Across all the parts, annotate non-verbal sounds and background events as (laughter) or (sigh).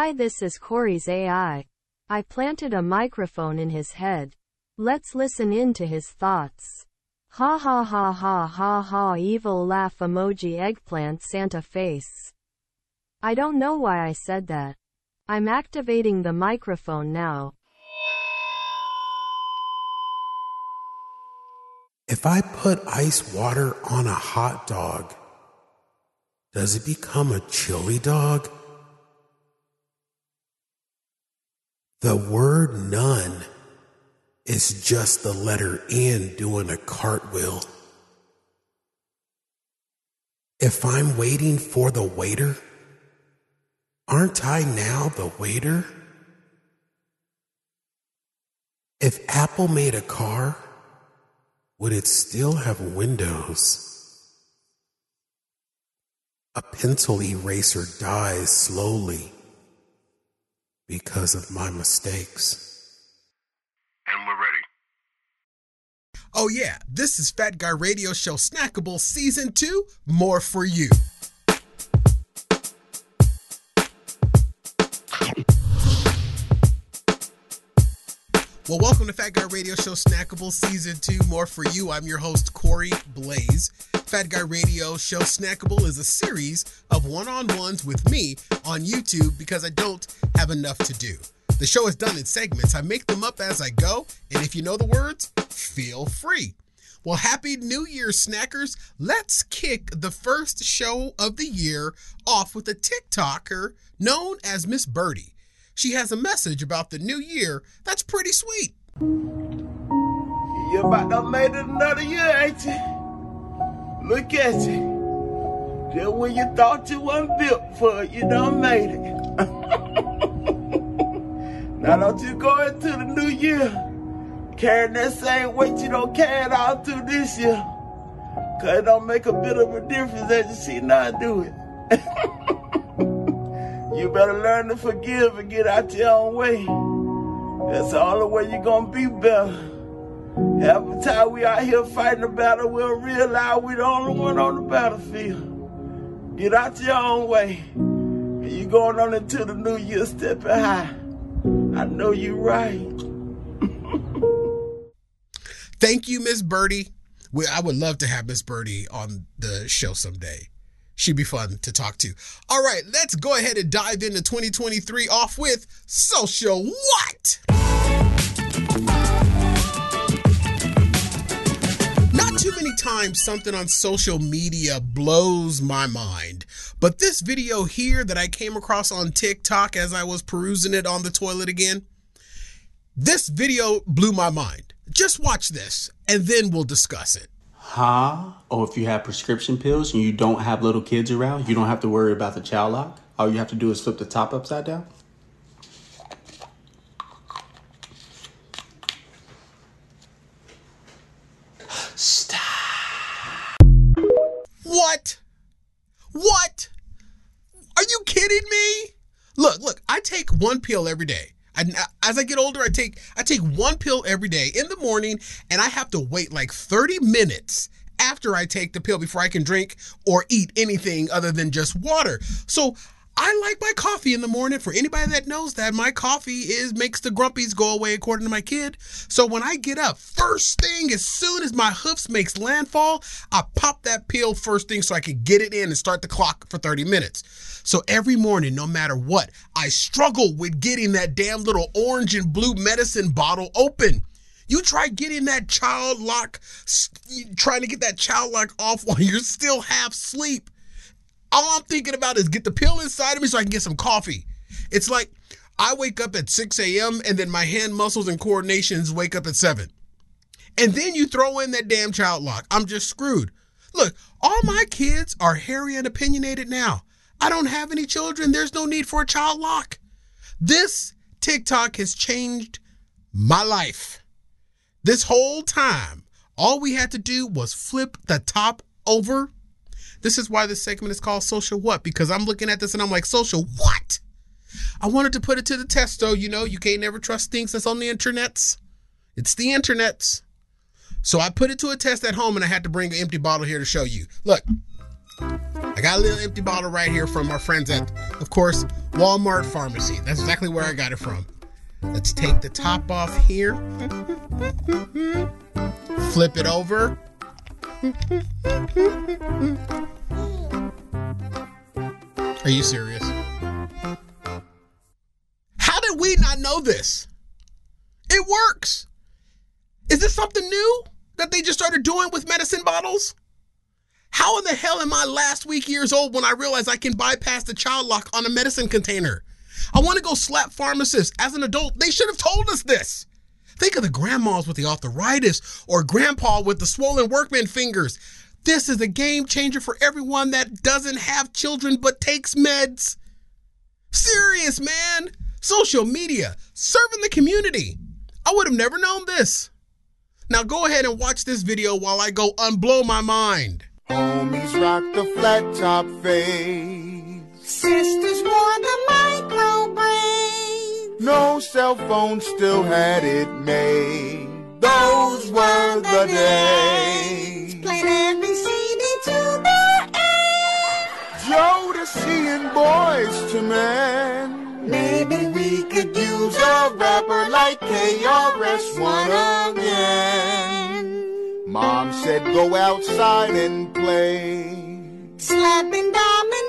Hi, this is Corey's AI. I planted a microphone in his head. Let's listen in to his thoughts. Ha ha ha ha ha ha evil laugh emoji eggplant Santa face. I don't know why I said that. I'm activating the microphone now. If I put ice water on a hot dog, does it become a chili dog? The word none is just the letter N doing a cartwheel. If I'm waiting for the waiter, aren't I now the waiter? If Apple made a car, would it still have windows? A pencil eraser dies slowly because of my mistakes. And we're ready. Oh, yeah, this is Fat Guy Radio Show Snackable Season 2 More for You. Well, welcome to Fat Guy Radio Show Snackable Season 2 More for You. I'm your host, Corey Blaze. Fat Guy Radio Show Snackable is a series of one on ones with me on YouTube because I don't have enough to do. The show is done in segments. I make them up as I go, and if you know the words, feel free. Well, happy New Year, snackers. Let's kick the first show of the year off with a TikToker known as Miss Birdie. She has a message about the new year that's pretty sweet. You about to made it another year, ain't you? Look at you. Just when you thought you wasn't built for it, you done made it. (laughs) now don't you go into the new year carrying that same weight you don't carry it all through this year. Cause it don't make a bit of a difference as you see now do it. (laughs) You better learn to forgive and get out your own way. That's the only way you're gonna be better. Every time we out here fighting a battle, we'll realize we're the only one on the battlefield. Get out your own way. And you're going on into the new year stepping high. I know you're right. Thank you, Miss Birdie. We, I would love to have Miss Birdie on the show someday. She'd be fun to talk to. All right, let's go ahead and dive into 2023 off with Social What? Not too many times something on social media blows my mind. But this video here that I came across on TikTok as I was perusing it on the toilet again, this video blew my mind. Just watch this and then we'll discuss it. Huh? Or if you have prescription pills and you don't have little kids around, you don't have to worry about the child lock. All you have to do is flip the top upside down. Stop. What? What? Are you kidding me? Look, look, I take one pill every day. I, as I get older, I take I take one pill every day in the morning, and I have to wait like 30 minutes after I take the pill before I can drink or eat anything other than just water. So I like my coffee in the morning. For anybody that knows that, my coffee is makes the grumpies go away, according to my kid. So when I get up, first thing, as soon as my hoofs makes landfall, I pop that pill first thing so I can get it in and start the clock for 30 minutes. So every morning, no matter what, I struggle with getting that damn little orange and blue medicine bottle open. You try getting that child lock, trying to get that child lock off (laughs) while you're still half asleep. All I'm thinking about is get the pill inside of me so I can get some coffee. It's like I wake up at 6 a.m. and then my hand muscles and coordinations wake up at 7. And then you throw in that damn child lock. I'm just screwed. Look, all my kids are hairy and opinionated now. I don't have any children. There's no need for a child lock. This TikTok has changed my life. This whole time, all we had to do was flip the top over. This is why this segment is called Social What, because I'm looking at this and I'm like, Social What? I wanted to put it to the test, though. You know, you can't never trust things that's on the internets. It's the internets. So I put it to a test at home and I had to bring an empty bottle here to show you. Look, I got a little empty bottle right here from our friends at, of course, Walmart Pharmacy. That's exactly where I got it from. Let's take the top off here. Flip it over. Are you serious? How did we not know this? It works. Is this something new that they just started doing with medicine bottles? How in the hell am I last week years old when I realize I can bypass the child lock on a medicine container? I want to go slap pharmacists. As an adult, they should have told us this. Think of the grandmas with the arthritis or grandpa with the swollen workman fingers. This is a game changer for everyone that doesn't have children but takes meds. Serious, man. Social media, serving the community. I would have never known this. Now go ahead and watch this video while I go unblow my mind. Homies rock the flat top fade. Sisters wore the micro braids. No cell phone still had it made. Those were the days. Played every CD to their end. Jodeci and Boyz II Men. Maybe we could Use a rapper like KRS-One again. Mom said go outside and play. slapping and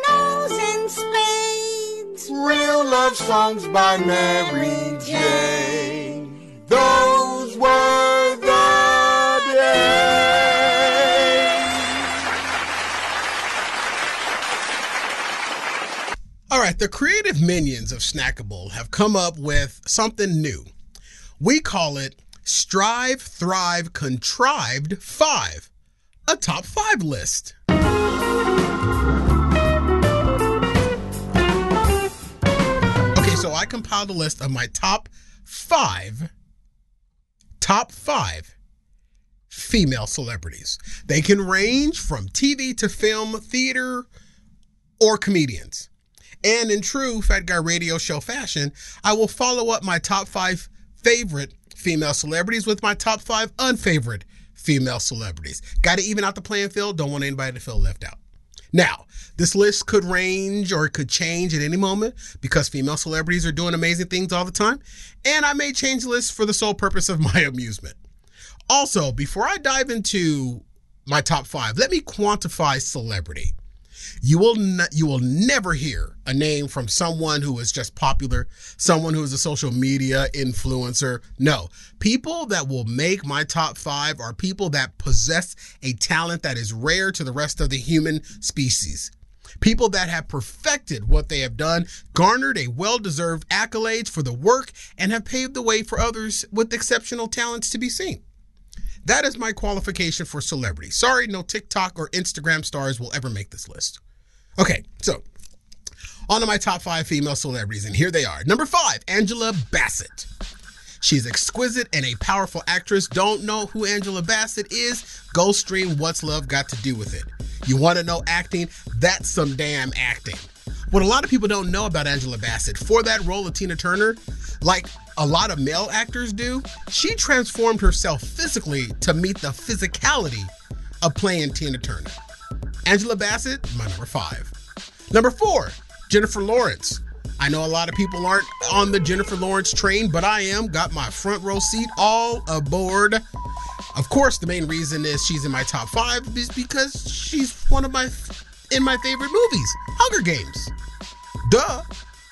Real love songs by Mary J. Those were the days. All right, the creative minions of Snackable have come up with something new. We call it Strive, Thrive, Contrived 5, a top 5 list. So I compiled a list of my top 5 top 5 female celebrities. They can range from TV to film, theater, or comedians. And in true Fat Guy Radio Show fashion, I will follow up my top five favorite female celebrities with my top five unfavorite female celebrities. Got to even out the playing field. Don't want anybody to feel left out. Now, this list could range or it could change at any moment because female celebrities are doing amazing things all the time. And I may change the list for the sole purpose of (laughs) my amusement. Also, before I dive into my top five, let me quantify celebrity. You will you will never hear a name from someone who is just popular, someone who is a social media influencer. No, people that will make my top 5 are people that possess a talent that is rare to the rest of the human species. People that have perfected what they have done, garnered a well-deserved accolades for the work and have paved the way for others with exceptional talents to be seen. That is my qualification for celebrity. Sorry, no TikTok or Instagram stars will ever make this list. Okay, so on to my top five female celebrities, and here they are. Number five, Angela Bassett. She's exquisite and a powerful actress. Don't know who Angela Bassett is? Go stream What's Love Got to Do with It. You want to know acting? That's some damn acting. What a lot of people don't know about Angela Bassett, for that role of Tina Turner, like a lot of male actors do, she transformed herself physically to meet the physicality of playing Tina Turner. Angela Bassett, my number five. Number four, Jennifer Lawrence. I know a lot of people aren't on the Jennifer Lawrence train, but I am. Got my front row seat all aboard. Of course, the main reason is she's in my top five is because she's one of my in my favorite movies, Hunger Games. Duh.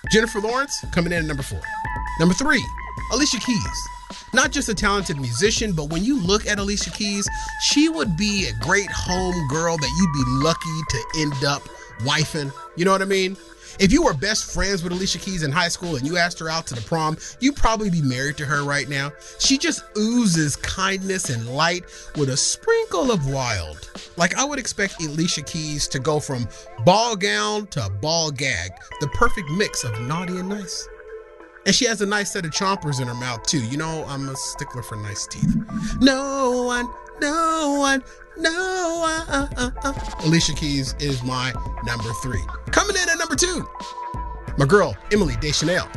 Jennifer Lawrence coming in at number four. Number three, Alicia Keys. Not just a talented musician, but when you look at Alicia Keys, she would be a great home girl that you'd be lucky to end up wifing. You know what I mean? If you were best friends with Alicia Keys in high school and you asked her out to the prom, you'd probably be married to her right now. She just oozes kindness and light with a sprinkle of wild. Like I would expect Alicia Keys to go from ball gown to ball gag, the perfect mix of naughty and nice. And she has a nice set of chompers in her mouth too. You know, I'm a stickler for nice teeth. No one, no one, no. Uh, uh, uh. Alicia Keys is my number three. Coming in at number two, my girl Emily Deschanel.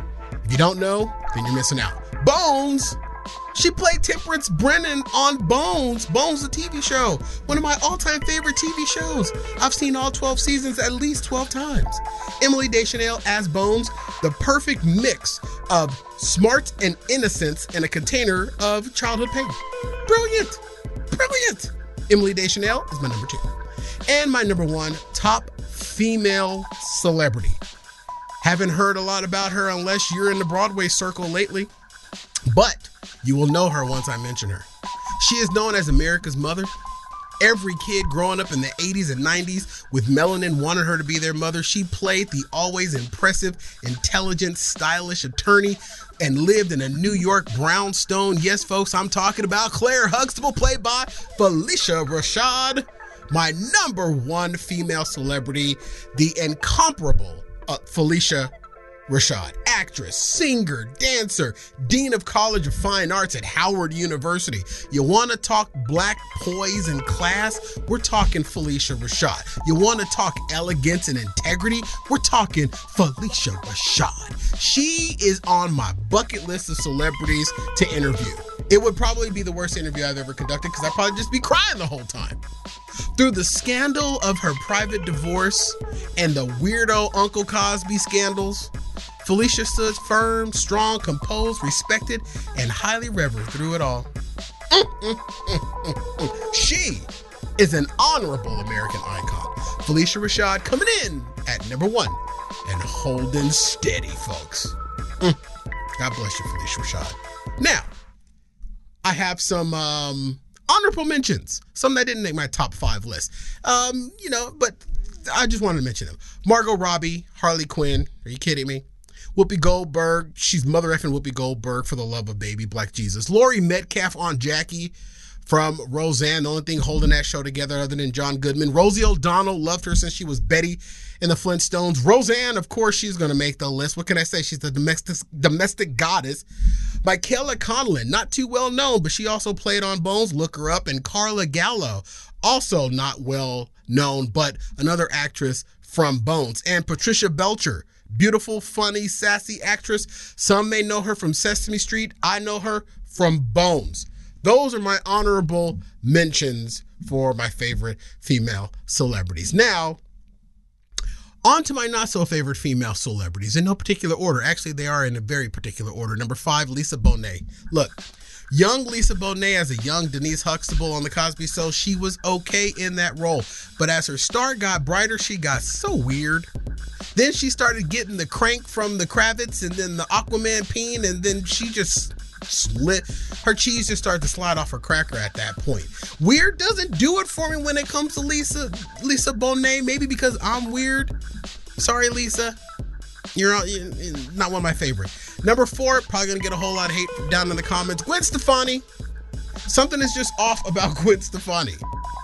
If you don't know, then you're missing out. Bones. She played Temperance Brennan on Bones, Bones, the TV show, one of my all time favorite TV shows. I've seen all 12 seasons at least 12 times. Emily Deschanel as Bones, the perfect mix of smart and innocence in a container of childhood pain. Brilliant! Brilliant! Emily Deschanel is my number two. And my number one, top female celebrity. Haven't heard a lot about her unless you're in the Broadway circle lately, but you will know her once I mention her. She is known as America's mother. Every kid growing up in the 80s and 90s with melanin wanted her to be their mother. She played the always impressive, intelligent, stylish attorney and lived in a New York brownstone. Yes, folks, I'm talking about Claire Huxtable, played by Phylicia Rashad. My number one female celebrity, the incomparable uh, Phylicia Rashad, actress, singer, dancer, dean of College of Fine Arts at Howard University. You want to talk black poise and class? We're talking Phylicia Rashad. You want to talk elegance and integrity? We're talking Phylicia Rashad. She is on my bucket list of celebrities to interview. It would probably be the worst interview I've ever conducted because I'd probably just be crying the whole time. Through the scandal of her private divorce and the weirdo Uncle Cosby scandals, Phylicia stood firm, strong, composed, respected, and highly revered through it all. (laughs) she is an honorable American icon. Phylicia Rashad coming in at number one and holding steady, folks. (laughs) God bless you, Phylicia Rashad. Now, I have some um, honorable mentions. Some that didn't make my top five list. Um, you know, but I just wanted to mention them. Margot Robbie, Harley Quinn. Are you kidding me? Whoopi Goldberg, she's mother effing Whoopi Goldberg for the love of baby Black Jesus. Laurie Metcalf on Jackie from Roseanne, the only thing holding that show together other than John Goodman. Rosie O'Donnell, loved her since she was Betty in the Flintstones. Roseanne, of course, she's going to make the list. What can I say? She's the domestic domestic goddess. Michaela Conlin, not too well known, but she also played on Bones. Look her up. And Carla Gallo, also not well known, but another actress from Bones. And Patricia Belcher, beautiful, funny, sassy actress. Some may know her from Sesame Street. I know her from Bones. Those are my honorable mentions for my favorite female celebrities. Now, on to my not so favorite female celebrities in no particular order. Actually, they are in a very particular order. Number five, Lisa Bonet. Look, young Lisa Bonet as a young Denise Huxtable on The Cosby Show, she was okay in that role. But as her star got brighter, she got so weird. Then she started getting the crank from the Kravitz and then the Aquaman peen, and then she just slit her cheese just started to slide off her cracker at that point. Weird doesn't do it for me when it comes to Lisa Lisa Bonet. Maybe because I'm weird. Sorry, Lisa. You're, you're not one of my favorite. Number four, probably gonna get a whole lot of hate down in the comments. Gwen Stefani. Something is just off about (laughs) Gwen Stefani.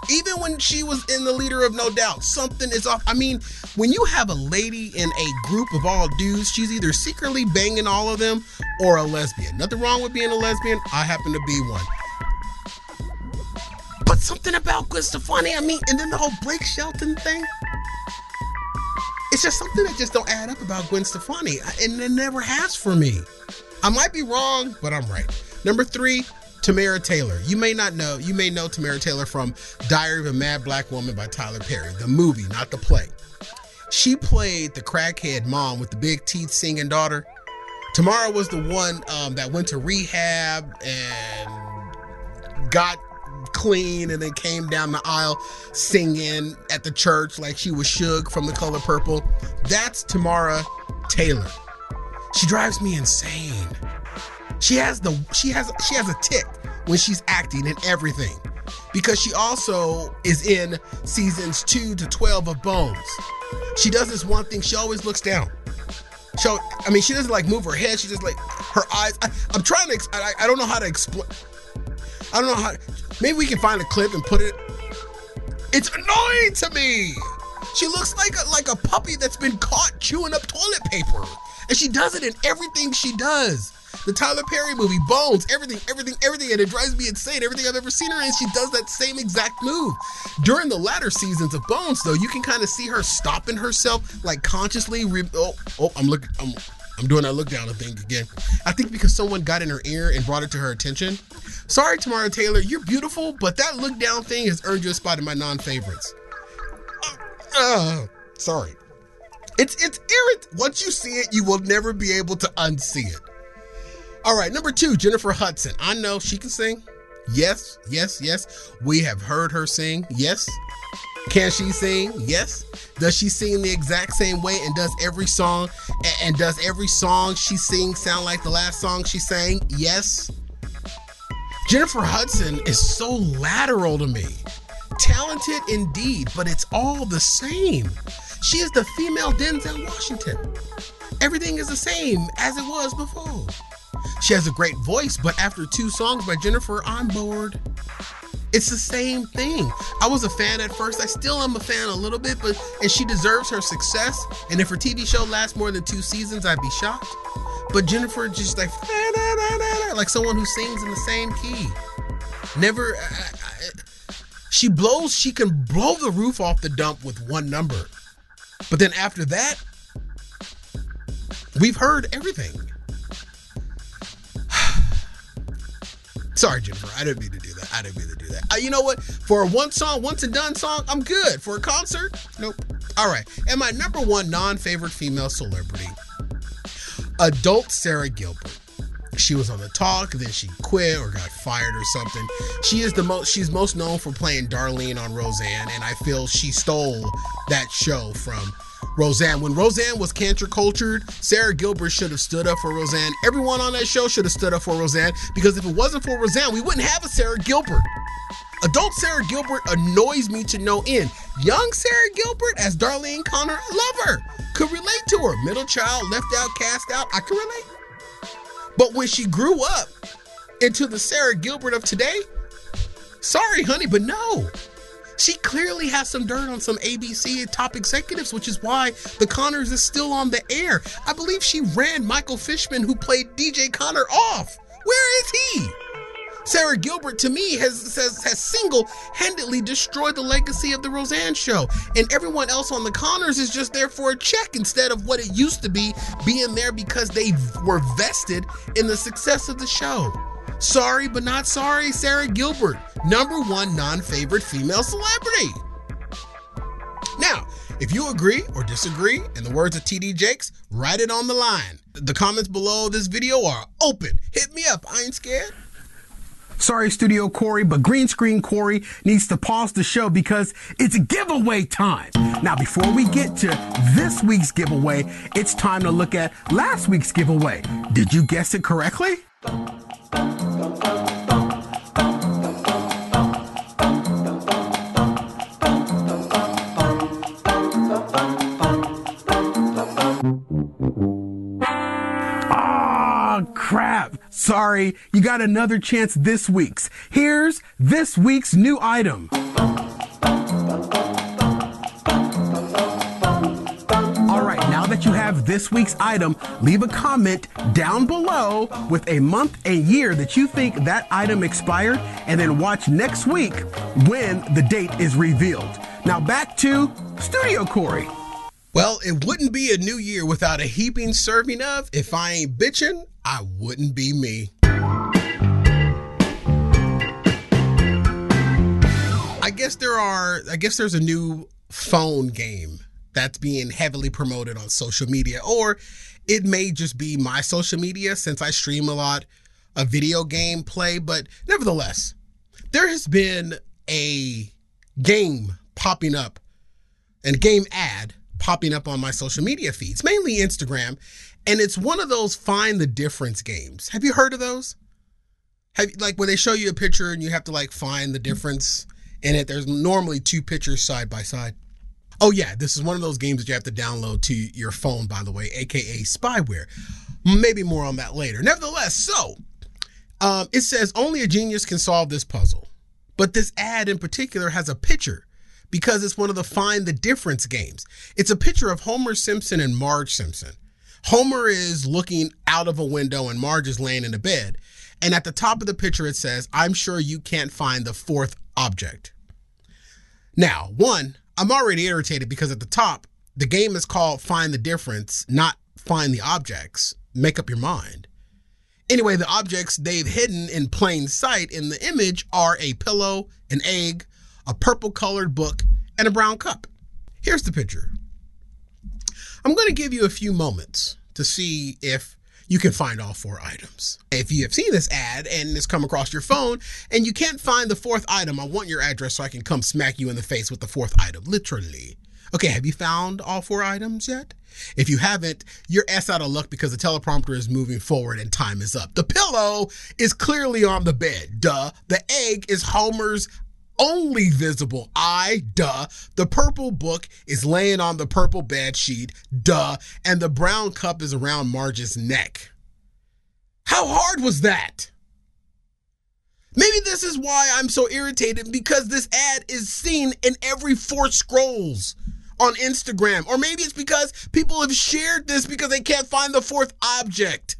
Even when she was in the leader of No Doubt, something is off. I mean, when you have a lady in a group of all dudes, she's either secretly banging all of them or a lesbian. Nothing wrong with being a lesbian. I happen to be one. But something about Gwen Stefani, I mean, and then the whole Blake Shelton thing. It's just something that just don't add up about Gwen Stefani, and it never has for me. I might be wrong, but I'm right. Number three, Tamara Taylor. You may not know, you may know Tamara Taylor from Diary of a Mad Black Woman by Tyler Perry, the movie, not the play. She played the crackhead mom with the big teeth singing daughter. Tamara was the one um, that went to rehab and got clean and then came down the aisle singing at the church like she was Shug from The Color Purple. That's Tamara Taylor. She drives me insane. She has the she has she has a tick when she's acting and everything. Because she also is in seasons 2 to 12 of Bones. She does this one thing, she always looks down. So I mean, she doesn't like move her head. She just like her eyes. I, am trying to. I, I don't know how to explain. I don't know how. Maybe we can find a clip and put it. It's annoying to me. She looks like a, like a puppy that's been caught chewing up toilet paper, and she does it in everything she does. The Tyler Perry movie, Bones, everything, everything, everything, and it drives me insane. Everything I've ever seen her in, she does that same exact move. During the latter seasons of Bones, though, you can kind of see her stopping herself, like consciously. Re- oh, oh, I'm looking. I'm, I'm doing that look down thing again. I think because someone got in her ear and brought it to her attention. Sorry, Tamara Taylor, you're beautiful, but that look down thing has earned you a spot in my non-favorites. Uh, sorry. It's it's irrit. Once you see it, you will never be able to unsee it. All right, number two, Jennifer Hudson. I know she can sing. Yes, yes, yes. We have heard her sing. Yes. Can she sing? Yes. Does she sing the exact same way and does every song and does every song she sings sound like the last song she sang? Yes. Jennifer Hudson is so lateral to me. Talented indeed, but it's all the same. She is the female Denzel Washington. Everything is the same as it was before. She has a great voice, but after two songs by Jennifer, I'm bored. It's the same thing. I was a fan at first. I still am a fan a little bit, but and she deserves her success. And if her TV show lasts more than two seasons, I'd be shocked. But Jennifer just like like someone who sings in the same key. Never. I, I, she blows. She can blow the roof off the dump with one number, but then after that, we've heard everything. Sorry, Jennifer. I didn't mean to do that. I didn't mean to do that. Uh, you know what? For a one song, once and done song, I'm good. For a concert, nope. All right. And my number one non favorite female celebrity, adult Sara Gilbert. She was on the talk, then she quit or got fired or something. She is the most she's most known for playing Darlene on Roseanne, and I feel she stole that show from Roseanne. When Roseanne was cancer cultured, Sara Gilbert should have stood up for Roseanne. Everyone on that show should have stood up for Roseanne because if it wasn't for Roseanne, we wouldn't have a Sara Gilbert. Adult Sara Gilbert annoys me to no end. Young Sara Gilbert as Darlene Connor, love her. Could relate to her. Middle child, left out, cast out. I can relate. But when she grew up into the Sara Gilbert of today, sorry, honey, but no. She clearly has some dirt on some ABC top executives, which is why The Connors is still on the air. I believe she ran Michael Fishman, who played DJ Connor, off. Where is he? Sara Gilbert, to me, has has, has single handedly destroyed the legacy of the Roseanne show. And everyone else on the Connors is just there for a check instead of what it used to be, being there because they were vested in the success of the show. Sorry, but not sorry, Sara Gilbert, number one non favorite female celebrity. Now, if you agree or disagree, in the words of TD Jakes, write it on the line. The comments below this video are open. Hit me up, I ain't scared. Sorry, Studio Corey, but Green Screen Corey needs to pause the show because it's giveaway time. Now, before we get to this week's giveaway, it's time to look at last week's giveaway. Did you guess it correctly? Ah, crap. Sorry, you got another chance this week's. Here's this week's new item. Have this week's item, leave a comment down below with a month and year that you think that item expired, and then watch next week when the date is revealed. Now back to Studio Corey. Well, it wouldn't be a new year without a heaping serving of. If I ain't bitching, I wouldn't be me. I guess there are, I guess there's a new phone game that's being heavily promoted on social media, or it may just be my social media since I stream a lot of video game play, but nevertheless, there has been a game popping up and game ad popping up on my social media feeds, mainly Instagram, and it's one of those find the difference games. Have you heard of those? Have like where they show you a picture and you have to like find the difference in it. There's normally two pictures side by side. Oh yeah, this is one of those games that you have to download to your phone, by the way, aka spyware. Maybe more on that later. Nevertheless, so um, it says only a genius can solve this puzzle, but this ad in particular has a picture because it's one of the find the difference games. It's a picture of Homer Simpson and Marge Simpson. Homer is looking out of a window and Marge is laying in a bed. And at the top of the picture, it says, I'm sure you can't find the fourth object. Now, one, I'm already irritated because at the top, the game is called Find the Difference, not find the objects. Make up your mind. Anyway, the objects they've hidden in plain sight in the image are a pillow, an egg, a purple colored book, and a brown cup. Here's the picture. I'm going to give you a few moments to see if you can find all four items. If you have seen this ad and it's come across your phone and you can't find the fourth item, I want your address so I can come smack you in the face with the fourth item, literally. Okay, have you found all four items yet? If you haven't, you're ass out of luck because the teleprompter is moving forward and time is up. The pillow is clearly on the bed. Duh. The egg is Homer's only visible eye. Duh. The purple book is laying on the purple bed sheet. Duh. And the brown cup is around Marge's neck. How hard was that? Maybe this is why I'm so irritated because this ad is seen in every four scrolls on Instagram. Or maybe it's because people have shared this because they can't find the fourth object.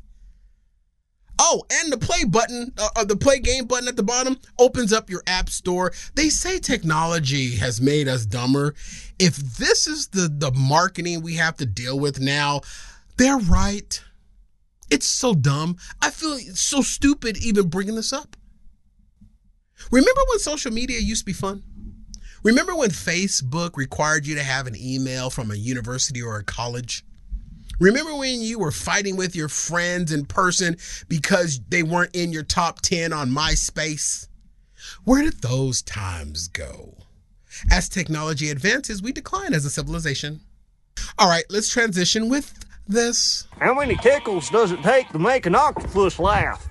Oh, and the play button, uh, uh, the play game button at the bottom opens up your app store. They say technology has made us dumber. If this is the, the marketing we have to deal with now, they're right. It's so dumb. I feel so stupid even bringing this up. Remember when social media used to be fun? Remember when Facebook required you to have an email from a university or a college? Remember when you were fighting with your friends in person because they weren't in your top 10 on MySpace? Where did those times go? As technology advances, we decline as a civilization. All right, let's transition with this. How many tickles does it take to make an octopus laugh?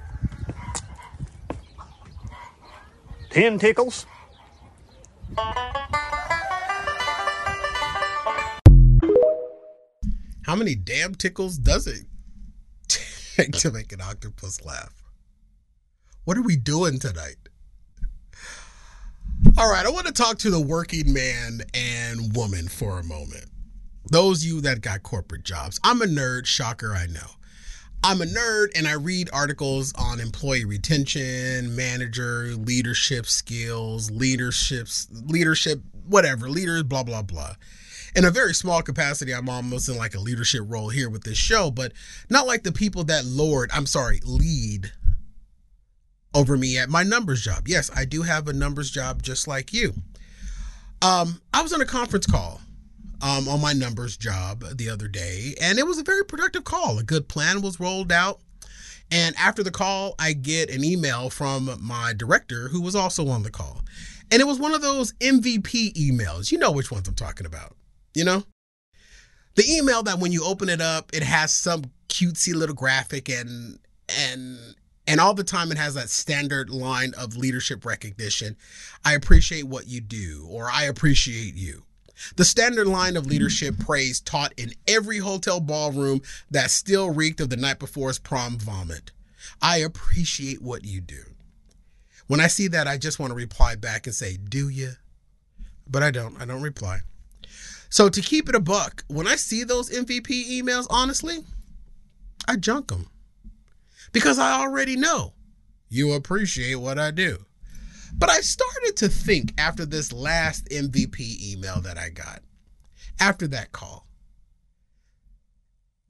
Ten tickles? How many damn tickles does it take to make an octopus laugh? What are we doing tonight? All right, I want to talk to the working man and woman for a moment. Those you that got corporate jobs. I'm a nerd, shocker, I know. I'm a nerd and I read articles on employee retention, manager, leadership skills, leaderships, leadership, whatever, leaders, blah, blah, blah. In a very small capacity, I'm almost in like a leadership role here with this show, but not like the people that lord, I'm sorry, lead over me at my numbers job. Yes, I do have a numbers job just like you. Um, I was on a conference call um, on my numbers job the other day, and it was a very productive call. A good plan was rolled out. And after the call, I get an email from my director who was also on the call. And it was one of those MVP emails. You know which ones I'm talking about, you know? The email that when you open it up, it has some cutesy little graphic and and and all the time it has that standard line of leadership recognition. I appreciate what you do or I appreciate you. The standard line of hmm. leadership praise taught in every hotel ballroom that still reeked of the night before's prom vomit. I appreciate what you do. When I see that, I just want to reply back and say, Do you? But I don't. I don't reply. So to keep it a buck, when I see those MVP emails, honestly, I junk them because I already know you appreciate what I do. But I started to think after this last MVP email that I got, after that call.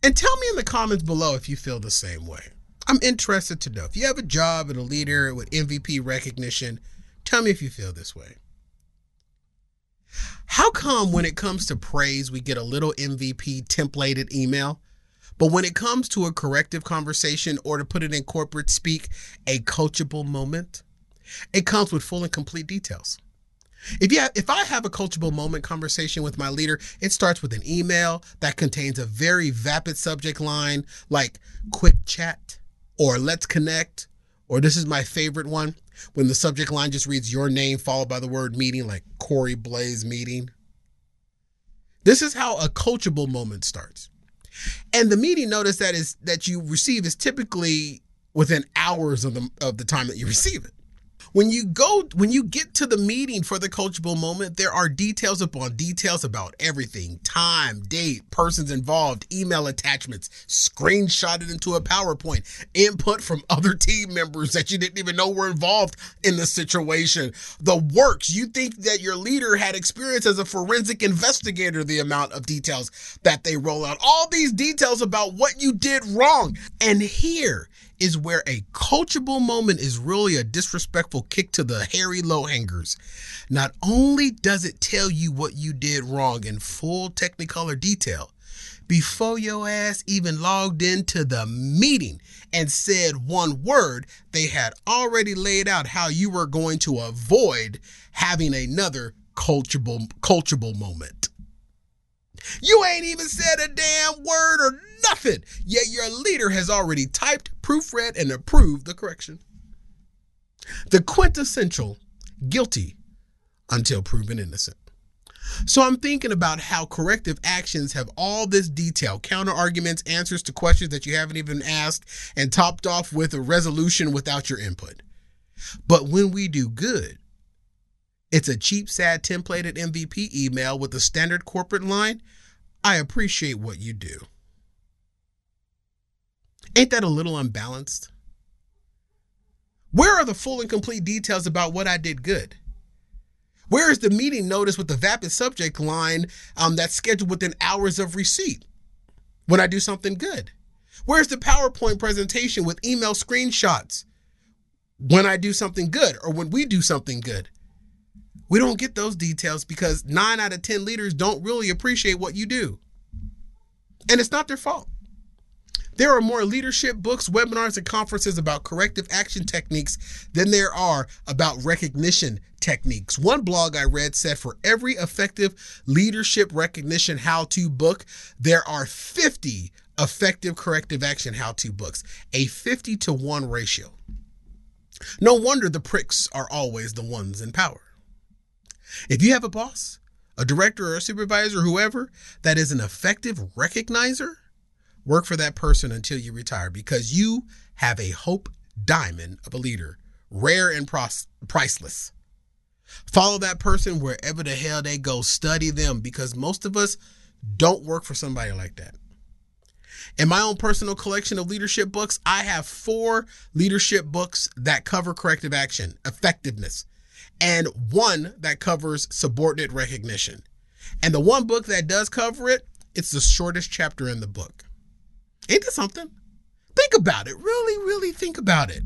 And tell me in the comments below if you feel the same way. I'm interested to know. If you have a job and a leader with MVP recognition, tell me if you feel this way. How come when it comes to praise, we get a little MVP templated email? But when it comes to a corrective conversation or to put it in corporate speak, a coachable moment, it comes with full and complete details. If you have, if I have a coachable moment conversation with my leader, it starts with an email that contains a very vapid subject line like quick chat or let's connect or this is my favorite one when the subject line just reads your name followed by the word meeting like Corey Blaze meeting. This is how a coachable moment starts. And the meeting notice that is that you receive is typically within hours of the of the time that you (laughs) receive it. When you go, when you get to the meeting for the coachable moment, there are details upon details about everything time, date, persons involved, email attachments, screenshotted into a PowerPoint, input from (laughs) other team members that you didn't even know were involved in the situation, the works. You think that your leader had experience as a forensic investigator, the amount of details that they roll out, all these details about what you did wrong. And here, is where a coachable moment is really a disrespectful kick to the hairy low hangers. Not only does it tell you what you did wrong in full technicolor detail, before your ass even logged into the meeting and said one word, they had already laid out how you were going to avoid having another coachable coachable moment. You ain't even said a damn word or nothing, yet your leader has already typed, proofread, and approved the correction. The quintessential guilty until proven innocent. So I'm thinking about how corrective actions have all this detail, counter arguments, answers to questions that you haven't even asked, and topped off with a resolution without your input. But when we do good, it's a cheap, sad templated MVP email with a standard corporate line. I appreciate what you do. Ain't that a little unbalanced? Where are the full and complete details about what I did good? Where is the meeting notice with the vapid subject line um, that's scheduled within hours of receipt when I do something good? Where's the PowerPoint presentation with email screenshots when I do something good or when we do something good? We don't get those details because nine out of 10 leaders don't really appreciate what you do. And it's not their fault. There are more leadership books, webinars, and conferences about corrective action techniques than there are about recognition techniques. One blog I read said for every effective leadership recognition how to book, there are 50 effective corrective action how to books, a 50 to 1 ratio. No wonder the pricks are always the ones in power. If you have a boss, a director, or a supervisor, whoever that is an effective recognizer, work for that person until you retire because you have a hope diamond of a leader, rare and pros- priceless. Follow that person wherever the hell they go. Study them because most of us don't work for somebody like that. In my own personal collection of leadership books, I have four leadership books that cover corrective action, effectiveness, and one that covers subordinate recognition. And the one book that does cover it, it's the shortest chapter in the book. Ain't that something? Think about it. Really, really think about it.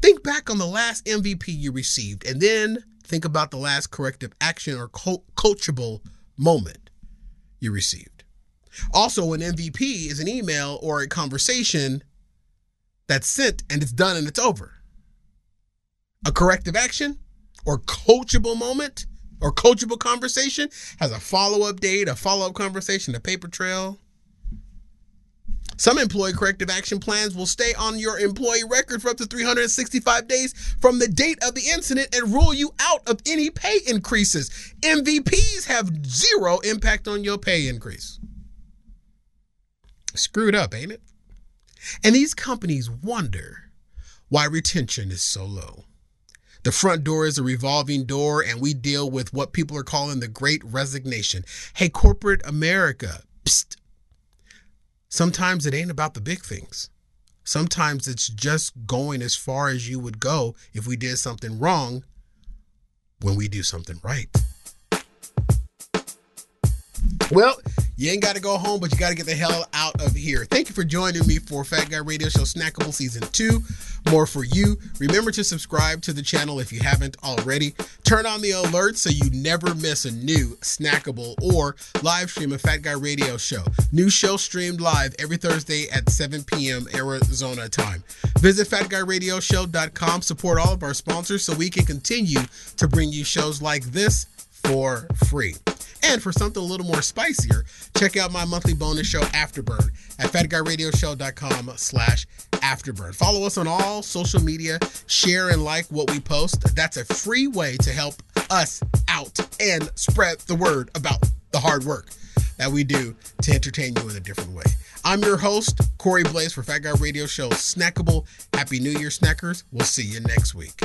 Think back on the last MVP you received and then think about the last corrective action or co- coachable moment you received. Also, an MVP is an email or a conversation that's sent and it's done and it's over. A corrective action or coachable moment or coachable conversation has a follow up date, a follow up conversation, a paper trail. Some employee corrective action plans will stay on your employee record for up to 365 days from the date of the incident and rule you out of any pay increases. MVPs have zero impact on your pay increase. Screwed up, ain't it? And these companies wonder why retention is so low. The front door is a revolving door, and we deal with what people are calling the great resignation. Hey, corporate America, psst. Sometimes it ain't about the big things. Sometimes it's just going as far as you would go if we did something wrong when we do something right. Well, you ain't got to go home, but you got to get the hell out of here. Thank you for joining me for Fat Guy Radio Show Snackable Season 2. More for you. Remember to subscribe to the channel if you haven't already. Turn on the alerts so you never miss a new snackable or live stream of Fat Guy Radio Show. New show streamed live every Thursday at 7 p.m. Arizona time. Visit fatguyradioshow.com. Support all of our sponsors so we can continue to bring you shows like this for free. And for something a little more spicier, check out my monthly bonus show, Afterburn, at fatguyradioshow.com slash afterburn. Follow us on all social media, share and like what we post. That's a free way to help us out and spread the word about the hard work that we do to entertain you in a different way. I'm your host, Corey Blaze for Fat Guy Radio Show Snackable. Happy New Year, snackers. We'll see you next week.